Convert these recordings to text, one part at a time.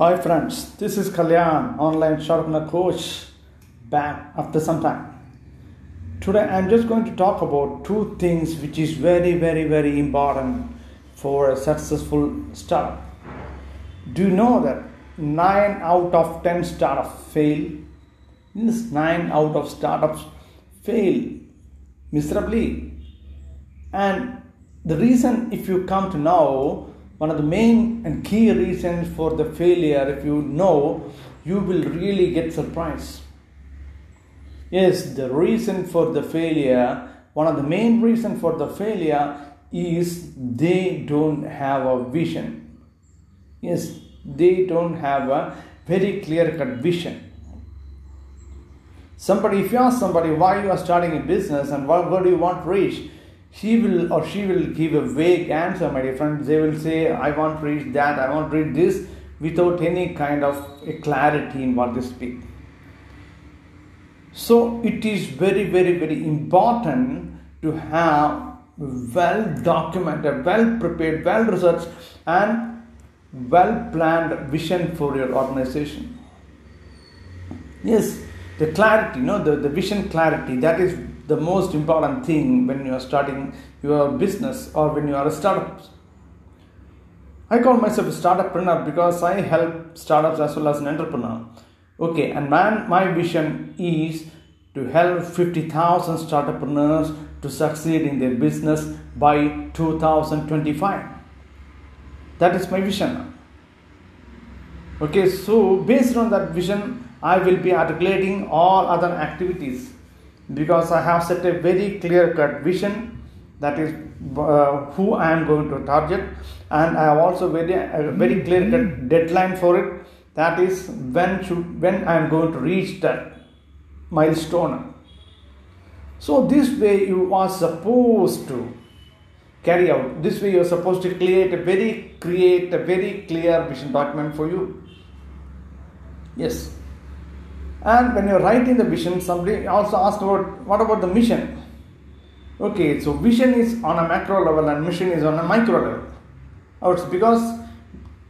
Hi friends, this is Kalyan, online sharpener coach, back after some time. Today I'm just going to talk about two things which is very very very important for a successful startup. Do you know that 9 out of 10 startups fail? Yes, 9 out of startups fail miserably. And the reason if you come to know one of the main and key reasons for the failure if you know you will really get surprised. Yes the reason for the failure one of the main reason for the failure is they don't have a vision. Yes they don't have a very clear cut vision. Somebody if you ask somebody why you are starting a business and what, what do you want to reach he will or she will give a vague answer, my dear friends. They will say, I want to read that, I want to read this, without any kind of a clarity in what they speak. So it is very, very, very important to have well documented, well prepared, well researched, and well planned vision for your organization. Yes, the clarity, know, the, the vision clarity, that is the most important thing when you are starting your business or when you are a startup. I call myself a startuppreneur because I help startups as well as an entrepreneur. Okay, and man, my vision is to help 50,000 startuppreneurs to succeed in their business by 2025. That is my vision. Okay, so based on that vision, I will be articulating all other activities because I have set a very clear cut vision that is uh, who I am going to target, and I have also very a very clear cut deadline for it. That is when should when I am going to reach that milestone. So this way you are supposed to carry out. This way you are supposed to create a very create a very clear vision document for you. Yes. And when you're writing the vision, somebody also asked about what about the mission? Okay, so vision is on a macro level and mission is on a micro level. Oh, it's because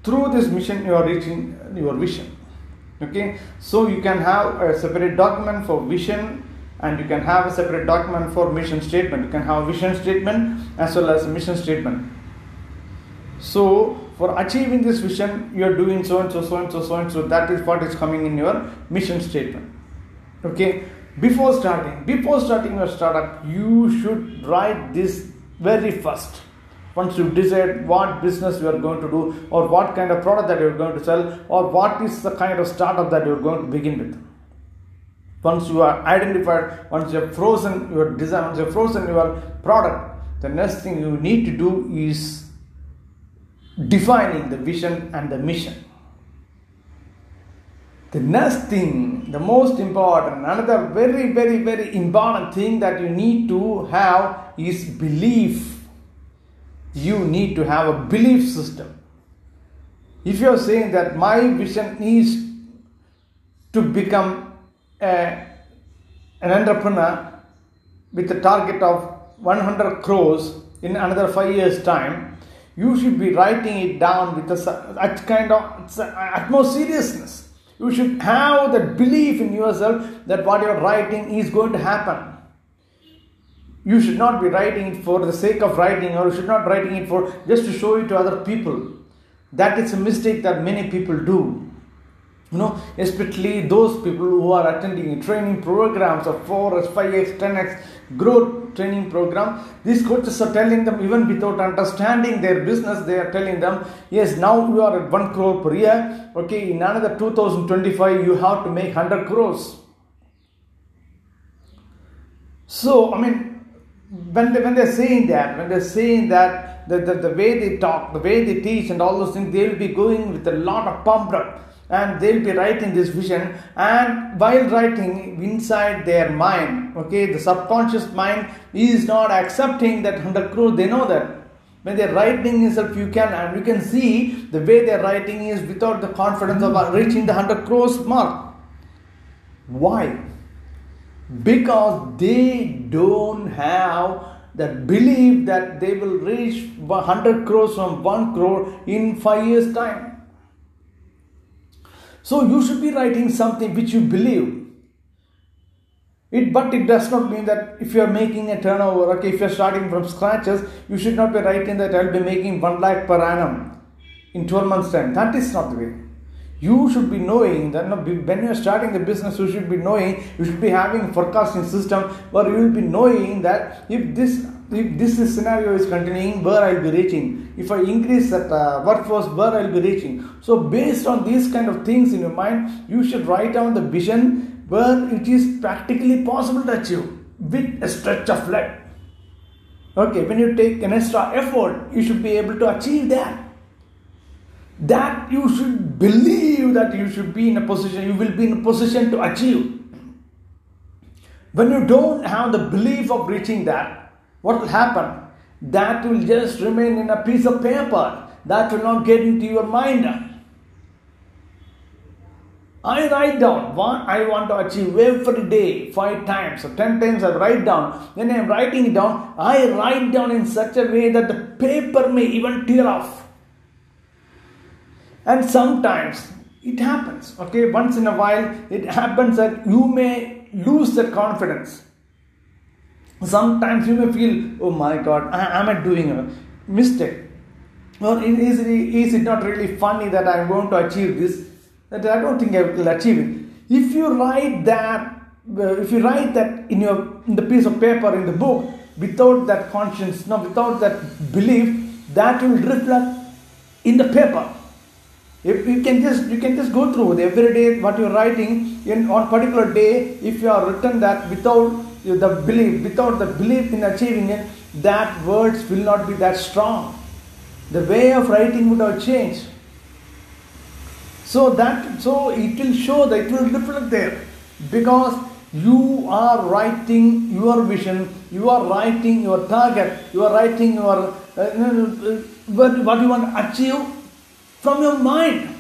through this mission you are reaching your vision. Okay, so you can have a separate document for vision and you can have a separate document for mission statement. You can have a vision statement as well as a mission statement. So for achieving this vision, you are doing so and so, so and so, so and so. That is what is coming in your mission statement. Okay. Before starting, before starting your startup, you should write this very first. Once you decide what business you are going to do, or what kind of product that you are going to sell, or what is the kind of startup that you are going to begin with. Once you are identified, once you have frozen your design, once you have frozen your product, the next thing you need to do is defining the vision and the mission. The next thing, the most important, another very, very, very important thing that you need to have is belief. You need to have a belief system. If you are saying that my vision is to become a, an entrepreneur with a target of 100 crores in another five years' time, you should be writing it down with a, a kind of utmost seriousness. You should have that belief in yourself that what you're writing is going to happen. You should not be writing it for the sake of writing, or you should not writing it for just to show it to other people. That is a mistake that many people do you know especially those people who are attending training programs of 4x 5x 10x growth training program. These coaches are telling them even without understanding their business they are telling them yes now you are at 1 crore per year. Okay in another 2025 you have to make 100 crores. So i mean when they when they're saying that when they're saying that the, the, the way they talk the way they teach and all those things they'll be going with a lot of pumped up and they'll be writing this vision. And while writing inside their mind okay the subconscious mind is not accepting that 100 crore they know that. When they're writing itself you can and you can see the way they're writing is without the confidence of mm-hmm. reaching the 100 crores mark. Why? Because they don't have that belief that they will reach 100 crores from 1 crore in 5 years time So you should be writing something which you believe. It, but it does not mean that if you are making a turnover, okay, if you are starting from scratches, you should not be writing that I'll be making 1 lakh per annum in 12 months' time. That is not the way. You should be knowing that when you are starting the business, you should be knowing, you should be having forecasting system where you will be knowing that if this if this scenario is continuing, where I'll be reaching. If I increase that uh, workforce, where I'll be reaching. So based on these kind of things in your mind, you should write down the vision where it is practically possible to achieve with a stretch of leg. Okay, when you take an extra effort, you should be able to achieve that that you should believe that you should be in a position, you will be in a position to achieve. When you don't have the belief of reaching that, what will happen? That will just remain in a piece of paper. That will not get into your mind. I write down what I want to achieve every day, five times or ten times. I write down. When I am writing it down, I write down in such a way that the paper may even tear off and sometimes it happens okay? Once in a while it happens that you may lose that confidence. Sometimes you may feel oh my god I, am i doing a mistake? Or is, is it not really funny that i'm going to achieve this? That i don't think i will achieve it. If you write that if you write that in your in the piece of paper in the book without that conscience no without that belief that will reflect in the paper if you can just you can just go through every day what you're writing in on particular day, if you are written that without the belief, without the belief in achieving it, that words will not be that strong. The way of writing would have changed. So that so it will show that it will reflect there because you are writing your vision, you are writing your target, you are writing your uh, uh what, what you want to achieve from your mind.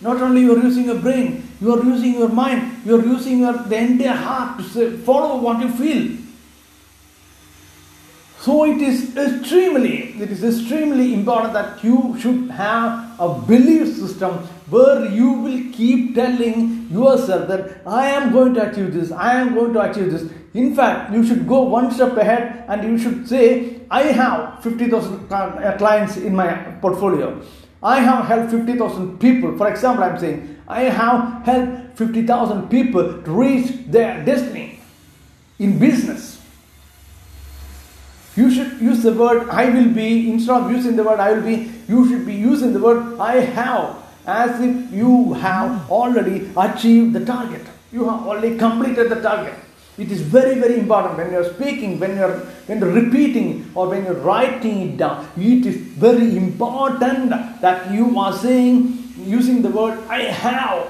Not only you are using your brain, you are using your mind, you are using your the entire heart to follow what you feel. So it is extremely, it is extremely important that you should have a belief system where you will keep telling yourself that I am going to achieve this, I am going to achieve this. In fact, you should go one step ahead and you should say, I have 50,000 clients in my portfolio. I have helped 50,000 people. For example, I'm saying, I have helped 50,000 people to reach their destiny in business. You should use the word I will be, instead of using the word I will be, you should be using the word I have, as if you have already achieved the target. You have already completed the target. It is very, very important when you are speaking, when you are when you're repeating or when you're writing it down. It is very important that you are saying, using the word I have.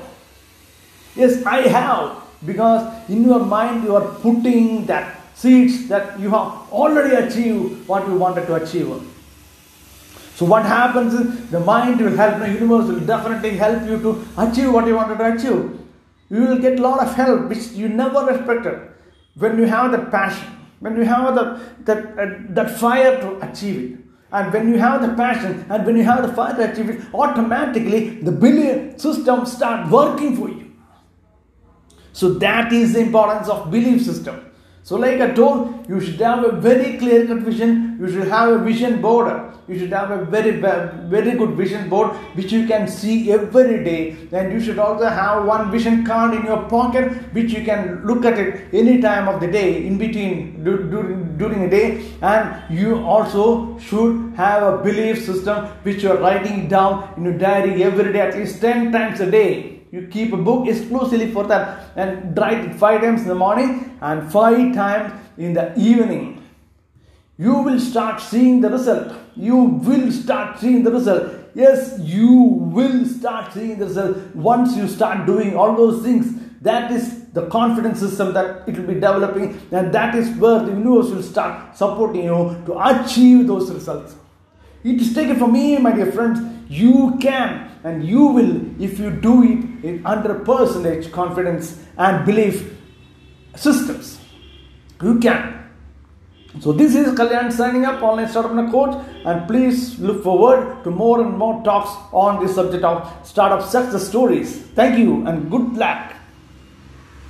Yes, I have. Because in your mind you are putting that seeds that you have already achieved what you wanted to achieve. So what happens is the mind will help, the universe will definitely help you to achieve what you wanted to achieve. You will get a lot of help which you never expected when you have that passion, when you have the, that, uh, that fire to achieve it, and when you have the passion and when you have the fire to achieve it, automatically the belief system start working for you. So that is the importance of belief system. So, like I told, you should have a very clear cut vision. You should have a vision board. You should have a very, very good vision board which you can see every day. And you should also have one vision card in your pocket which you can look at it any time of the day, in between during the day. And you also should have a belief system which you are writing down in your diary every day, at least ten times a day you keep a book exclusively for that and write it five times in the morning and five times in the evening. You will start seeing the result. You will start seeing the result. Yes, you will start seeing the result once you start doing all those things. That is the confidence system that it will be developing, and that is where the universe will start supporting you to achieve those results. It is taken from me, my dear friends. You can and you will, if you do it in under percentage confidence and belief systems, you can. So this is Kalyan signing up, online startup coach, and please look forward to more and more talks on the subject of startup success stories. Thank you and good luck.